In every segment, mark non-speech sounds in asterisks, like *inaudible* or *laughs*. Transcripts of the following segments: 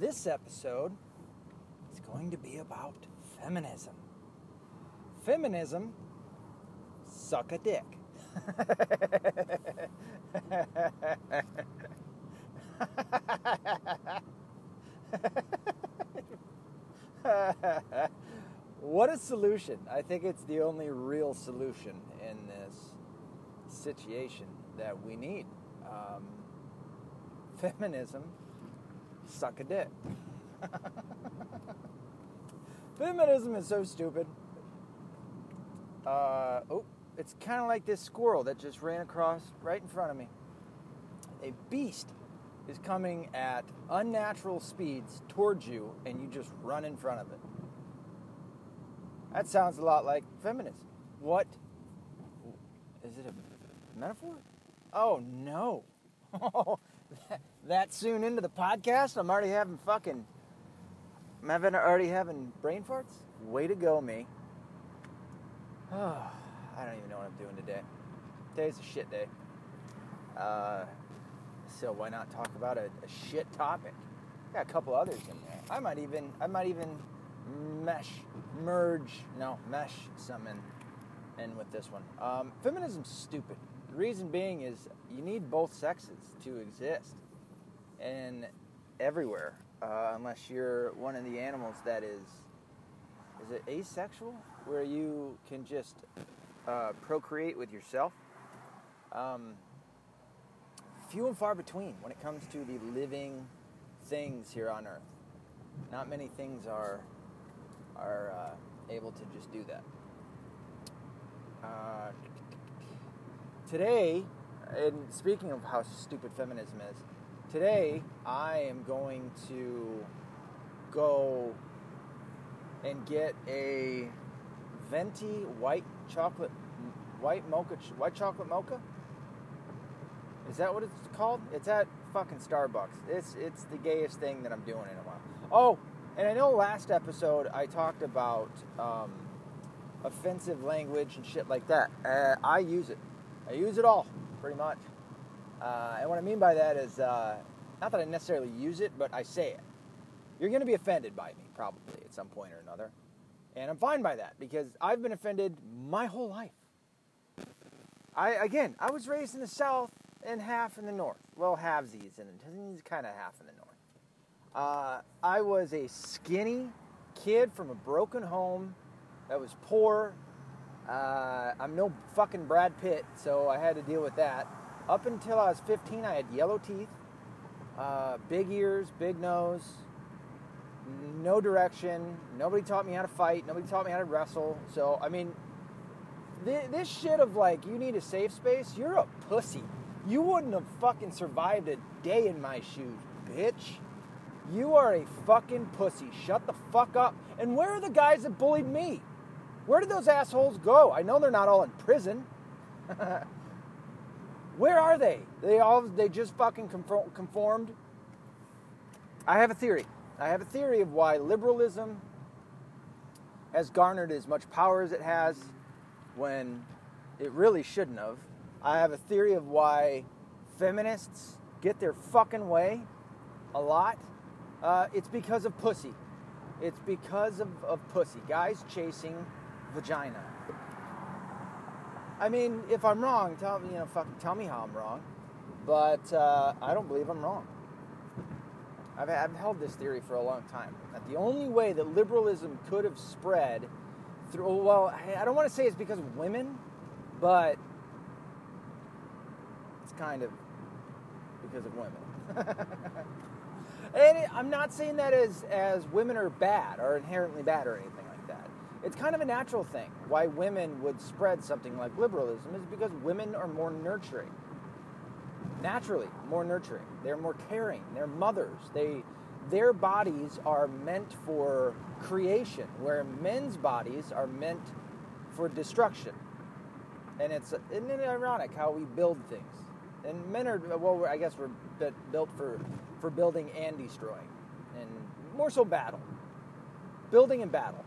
This episode is going to be about feminism. Feminism, suck a dick. what a solution. I think it's the only real solution in this situation that we need. Um, feminism, suck a dick. feminism is so stupid. Uh, oh, it's kind of like this squirrel that just ran across right in front of me. A beast is coming at unnatural speeds towards you, and you just run in front of it. That sounds a lot like feminism. What? Is it a metaphor? Oh, no. *laughs* *laughs* that soon into the podcast, I'm already having fucking. I'm having, already having brain farts? Way to go, me. Oh, *sighs* I don't even know what I'm doing today. Today's a shit day. Uh, so why not talk about a, a shit topic? Got a couple others in there. I might even I might even mesh, merge, no, mesh some in, in with this one. Um, feminism's stupid. The reason being is you need both sexes to exist, and everywhere, uh, unless you're one of the animals that is, is it asexual, where you can just uh, procreate with yourself. Um, few and far between when it comes to the living things here on Earth. Not many things are are uh, able to just do that. Uh, today, and speaking of how stupid feminism is, today I am going to go and get a venti white chocolate, white mocha, white chocolate mocha is that what it's called? It's at fucking Starbucks. It's it's the gayest thing that I'm doing in a while. Oh, and I know last episode I talked about um, offensive language and shit like that. Uh, I use it. I use it all, pretty much. Uh, and what I mean by that is uh, not that I necessarily use it, but I say it. You're going to be offended by me probably at some point or another, and I'm fine by that because I've been offended my whole life. I again, I was raised in the South and half in the north. Well, halvesies, and he's kind of half in the north. Uh, I was a skinny kid from a broken home that was poor. Uh, I'm no fucking Brad Pitt, so I had to deal with that. Up until I was 15, I had yellow teeth, uh, big ears, big nose, no direction. Nobody taught me how to fight. Nobody taught me how to wrestle. So, I mean, this shit of like, you need a safe space, you're a pussy. You wouldn't have fucking survived a day in my shoes, bitch. You are a fucking pussy. Shut the fuck up. And where are the guys that bullied me? Where did those assholes go? I know they're not all in prison. *laughs* where are they? They all they just fucking conformed. I have a theory. I have a theory of why liberalism has garnered as much power as it has when it really shouldn't have. I have a theory of why feminists get their fucking way a lot. Uh, it's because of pussy. It's because of, of pussy. Guys chasing vagina. I mean, if I'm wrong, tell me, you know, fucking tell me how I'm wrong. But uh, I don't believe I'm wrong. I've, I've held this theory for a long time. That the only way that liberalism could have spread through, well, I don't want to say it's because of women, but it's kind of because of women. *laughs* and it, I'm not saying that as, as women are bad or inherently bad or anything. It's kind of a natural thing. Why women would spread something like liberalism is because women are more nurturing. Naturally, more nurturing. They're more caring. They're mothers. They, their bodies are meant for creation, where men's bodies are meant for destruction. And it's isn't it ironic how we build things? and men are well. I guess we're built for for building and destroying, and more so battle, building and battle.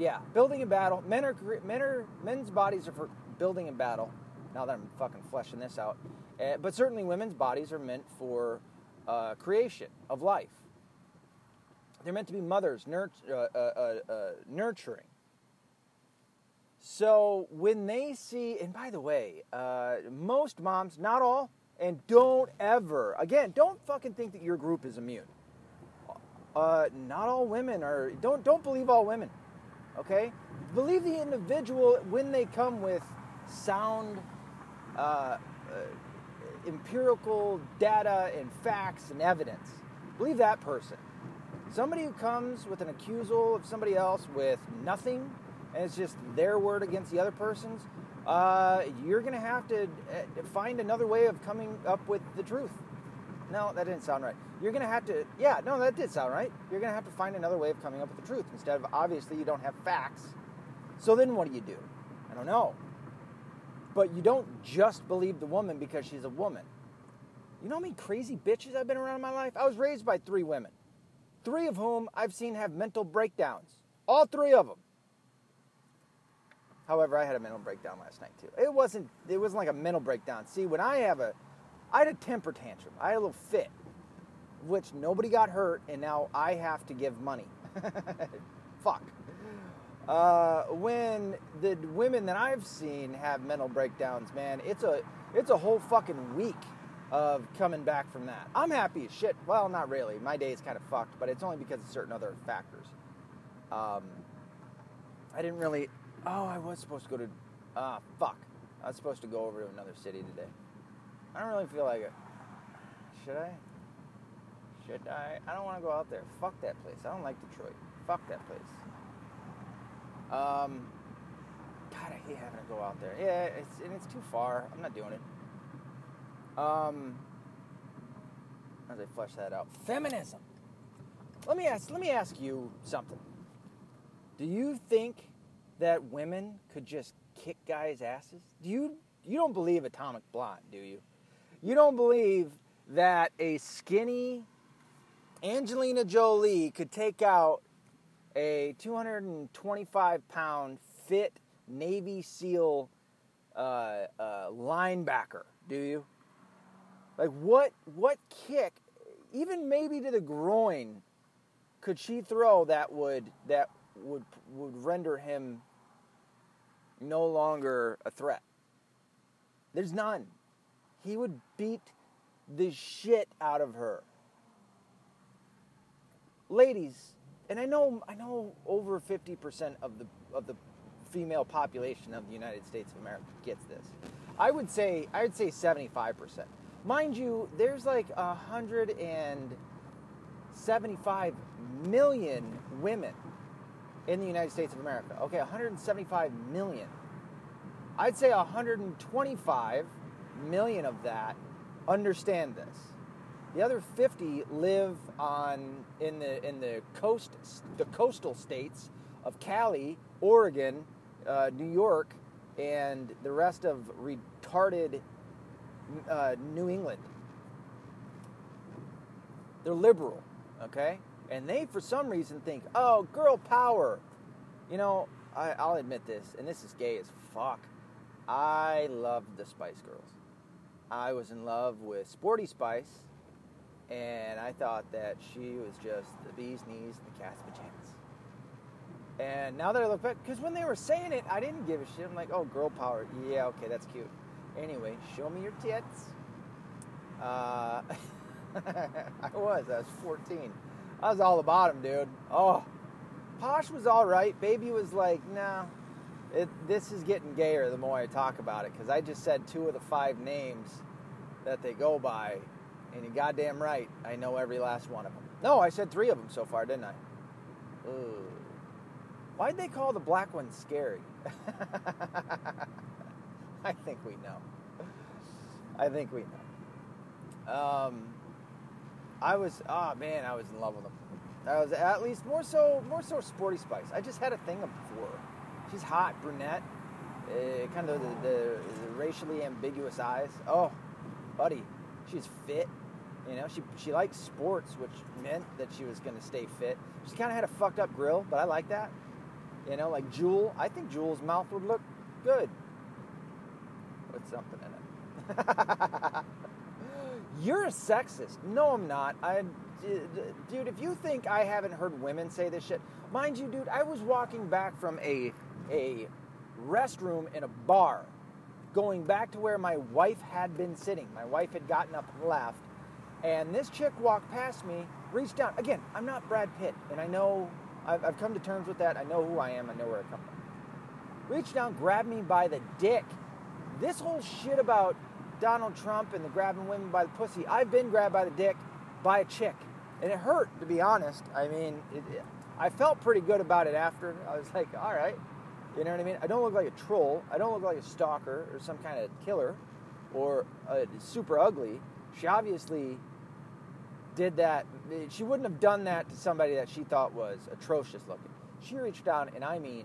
Yeah, building and battle. Men are men are men's bodies are for building and battle. Now that I'm fucking fleshing this out, uh, but certainly women's bodies are meant for uh, creation of life. They're meant to be mothers, nurt- uh, uh, uh, uh, nurturing. So when they see, and by the way, most moms, not all, and don't ever, again, don't fucking think that your group is immune. Not all women are, don't, don't believe all women, okay? Believe the individual when they come with sound, uh, uh, empirical data and facts and evidence. Believe that person. Somebody who comes with an accusal of somebody else with nothing and it's just their word against the other person's, uh, you're going to have to uh, find another way of coming up with the truth. No, that didn't sound right. You're going to have to, yeah, no, that did sound right. You're going to have to find another way of coming up with the truth instead of obviously you don't have facts. So then what do you do? I don't know. But you don't just believe the woman because she's a woman. You know how many crazy bitches I've been around in my life? I was raised by three women, three of whom I've seen have mental breakdowns. All three of them. However, I had a mental breakdown last night too. It wasn't it wasn't like a mental breakdown. See, when I have a I had a temper tantrum. I had a little fit, which nobody got hurt, and now I have to give money. *laughs* Fuck. Uh, when the women that I've seen have mental breakdowns, man, it's a it's a whole fucking week of coming back from that. I'm happy as shit. Well, not really. My day is kind of fucked, but it's only because of certain other factors. Um, I didn't really Oh, I was supposed to go to. Ah, uh, fuck. I was supposed to go over to another city today. I don't really feel like it. Should I? Should I? I don't want to go out there. Fuck that place. I don't like Detroit. Fuck that place. Um. God, I hate having to go out there. Yeah, it's and it's too far. I'm not doing it. Um. As I flesh that out, feminism. Let me ask. Let me ask you something. Do you think that women could just kick guys' asses? Do you you don't believe Atomic Blonde, do you? You don't believe that a skinny Angelina Jolie could take out a 225 pound fit Navy SEAL uh, uh, linebacker, do you? Like what what kick, even maybe to the groin, could she throw that would that would would render him no longer a threat. There's none. He would beat the shit out of her. Ladies, and I know I know over 50% of the of the female population of the United States of America gets this. I would say I would say 75%. Mind you, there's like 175 million women in the United States of America. Okay, 175 million. I'd say 125 million of that understand this. The other 50 live on in the in the coast the coastal states of Cali, Oregon, uh, New York, and the rest of retarded uh, New England. They're liberal, okay? And they, for some reason, think, oh, girl power. You know, I, I'll admit this, and this is gay as fuck. I love the Spice Girls. I was in love with Sporty Spice, and I thought that she was just the bee's knees and the cat's pajamas. And now that I look back, because when they were saying it, I didn't give a shit. I'm like, oh, girl power. Yeah, okay, that's cute. Anyway, show me your tits. Uh, *laughs* I was. I was 14. I was all about him, dude. Oh, Posh was all right. Baby was like, nah. It, this is getting gayer the more I talk about it because I just said two of the five names that they go by, and you're goddamn right, I know every last one of them. No, I said three of them so far, didn't I? Ooh. Why'd they call the black one scary? *laughs* I think we know. I think we know. Um, I was, oh man, I was in love with them. I was at least more so, more so Sporty Spice. I just had a thing for her. She's hot, brunette, uh, kind of the, the, the, racially ambiguous eyes. Oh, buddy, she's fit. You know, she she likes sports, which meant that she was going to stay fit. She kind of had a fucked up grill, but I like that. You know, like Jewel. I think Jewel's mouth would look good with something in it. *laughs* You're a sexist. No, I'm not. I, dude, if you think I haven't heard women say this shit, mind you, dude, I was walking back from a a restroom in a bar, going back to where my wife had been sitting. My wife had gotten up and left, and this chick walked past me, reached down. Again, I'm not Brad Pitt, and I know I've, I've come to terms with that. I know who I am. I know where I come from. Reached down, grabbed me by the dick. This whole shit about Donald Trump and the grabbing women by the pussy. I've been grabbed by the dick by a chick, and it hurt to be honest. I mean, it, it, I felt pretty good about it after. I was like, all right, you know what I mean? I don't look like a troll. I don't look like a stalker or some kind of killer or uh, super ugly. She obviously did that. She wouldn't have done that to somebody that she thought was atrocious looking. She reached down, and I mean,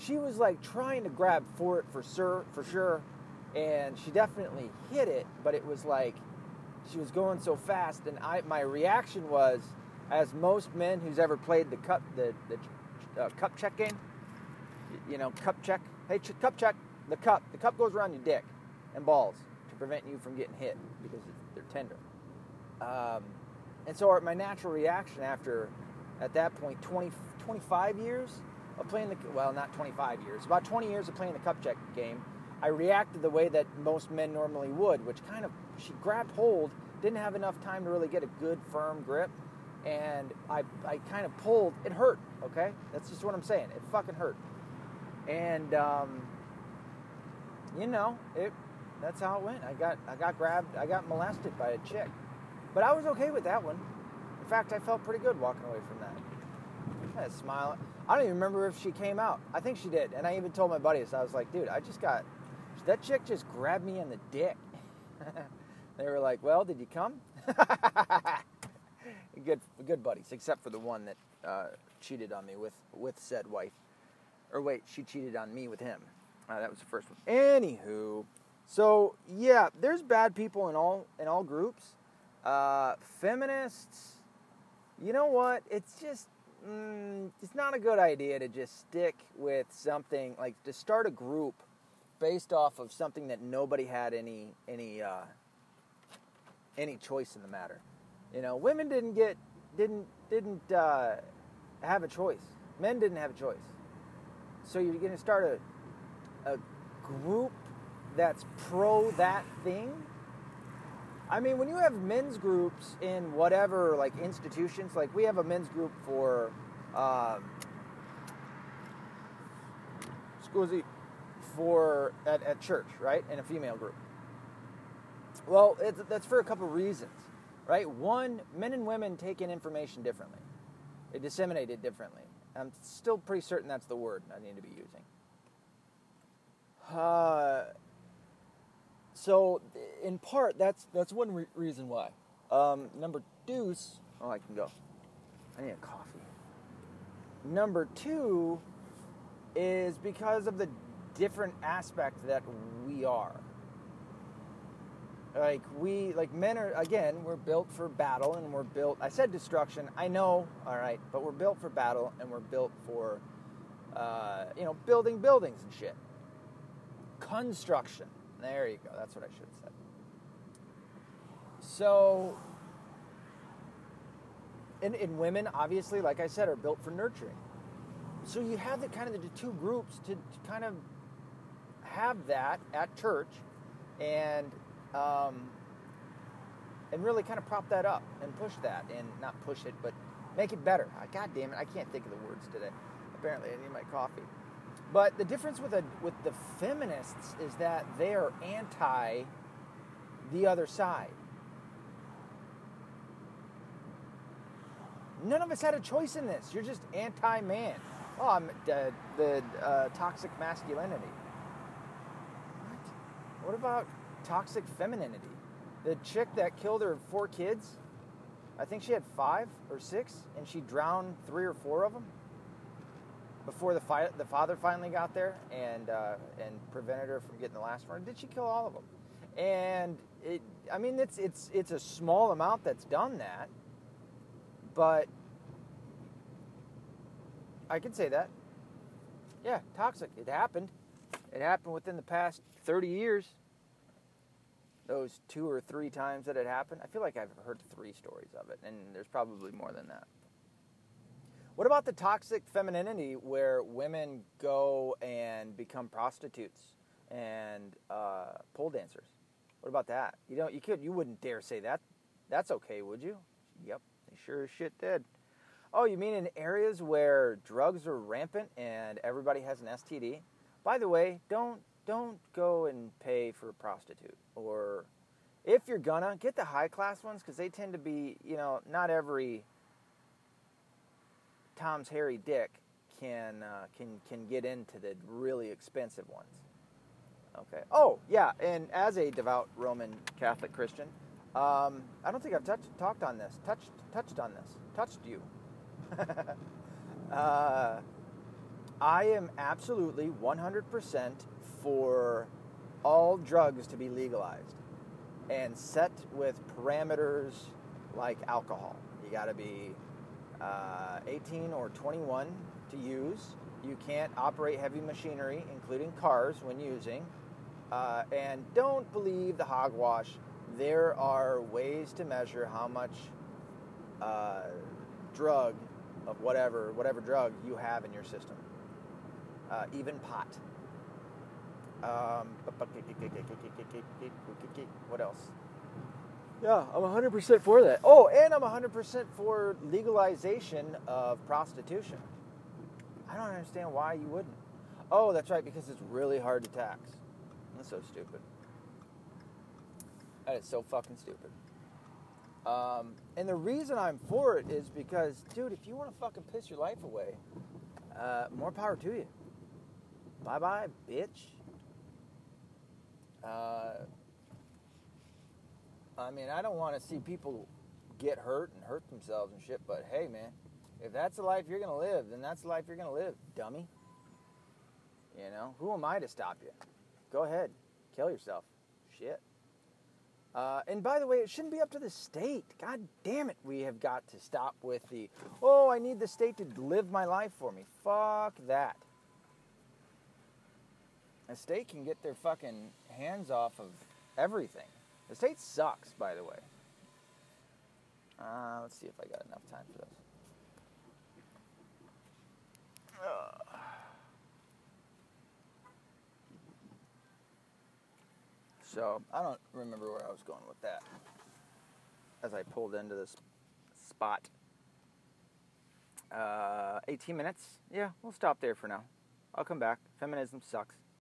she was like trying to grab for it for sure, for sure, and she definitely hit it. But it was like she was going so fast, and I my reaction was, as most men who's ever played the cup the the uh, cup check game, you know, cup check. Hey, ch- cup check. The cup. The cup goes around your dick and balls to prevent you from getting hit because they're tender. Um, and so my natural reaction after, at that point, 20, 25 years of playing the, well, not 25 years, about 20 years of playing the cup check game, I reacted the way that most men normally would, which kind of, she grabbed hold, didn't have enough time to really get a good firm grip, and I, I kind of pulled, it hurt, okay? That's just what I'm saying. It fucking hurt. And, um, you know, it, that's how it went. I got, I got grabbed, I got molested by a chick. But I was okay with that one. In fact, I felt pretty good walking away from that. I had a smile. I don't even remember if she came out. I think she did. And I even told my buddies, I was like, dude, I just got, that chick just grabbed me in the dick. *laughs* they were like, well, did you come? *laughs* good, good buddies, except for the one that uh, cheated on me with, with said wife. Or wait, she cheated on me with him. Uh, that was the first one. Anywho, so yeah, there's bad people in all in all groups. Uh, feminists, you know what? It's just, mm, it's not a good idea to just stick with something like to start a group based off of something that nobody had any any uh, any choice in the matter. You know, women didn't get didn't didn't uh, have a choice. Men didn't have a choice. So you're going to start a a group that's pro that thing I mean, when you have men's groups in whatever like institutions, like we have a men's group for, um, scusi, for at, at church, right, and a female group. Well, that's for a couple reasons, right? One, men and women take in information differently. They disseminate it differently. I'm still pretty certain that's the word I need to be using. Uh, so in part that's that's one re- reason why. Um, number deuce, oh I can go. I need a coffee. Number two is because of the different aspect that we are. Like we like men are again, we're built for battle and we're built I said destruction, I know, all right, but we're built for battle and we're built for uh, you know, building buildings and shit. Construction. There you go. That's what I should have said. So, and, and women, obviously, like I said, are built for nurturing. So you have the kind of the two groups to, to kind of have that at church, and um, and really kind of prop that up and push that, and not push it, but make it better. God damn it, I can't think of the words today. Apparently, I need my coffee. But the difference with a, with the feminists is that they are anti the other side. None of us had a choice in this. You're just anti-man. Oh, I'm the, the uh, toxic masculinity. What? What about toxic femininity? The chick that killed her four kids. I think she had five or six, and she drowned three or four of them before the fi- the father finally got there and uh, and prevented her from getting the last one. Did she kill all of them? And it, I mean, it's it's it's a small amount that's done that, but I can say that. Yeah, toxic. It happened. It happened within the past 30 years. Those two or three times that it happened, I feel like I've heard three stories of it, and there's probably more than that. What about the toxic femininity where women go and become prostitutes and uh, pole dancers? What about that? You don't. You could. You wouldn't dare say that. That's okay, would you? Yep. They sure as shit did. Oh, you mean in areas where drugs are rampant and everybody has an STD? By the way, don't don't go and pay for a prostitute or if you're gonna get the high class ones because they tend to be you know not every Tom's hairy dick can uh, can can get into the really expensive ones. Okay. Oh yeah, and as a devout Roman Catholic Christian, um, I don't think I've touched talked on this, touched touched on this, touched you. *laughs* uh, I am absolutely 100% for all drugs to be legalized and set with parameters like alcohol. You got to be uh, 18 or 21 to use. You can't operate heavy machinery, including cars, when using. Uh, and don't believe the hogwash. There are ways to measure how much uh, drug of whatever whatever drug you have in your system. Uh, even pot. Um, what else? Yeah, I'm 100% for that. Oh, and I'm 100% for legalization of prostitution. I don't understand why you wouldn't. Oh, that's right, because it's really hard to tax. That's so stupid. That is so fucking stupid. Um, and the reason I'm for it is because, dude, if you want to fucking piss your life away, uh, more power to you. Bye bye, bitch. Uh, I mean, I don't want to see people get hurt and hurt themselves and shit, but hey, man, if that's the life you're going to live, then that's the life you're going to live, dummy. You know, who am I to stop you? Go ahead, kill yourself. Shit. Uh, and by the way, it shouldn't be up to the state. God damn it, we have got to stop with the, oh, I need the state to live my life for me. Fuck that. The state can get their fucking hands off of everything. The state sucks, by the way. Uh, let's see if I got enough time for this. So I don't remember where I was going with that. As I pulled into this spot. Uh, 18 minutes? Yeah, we'll stop there for now. I'll come back. Feminism sucks.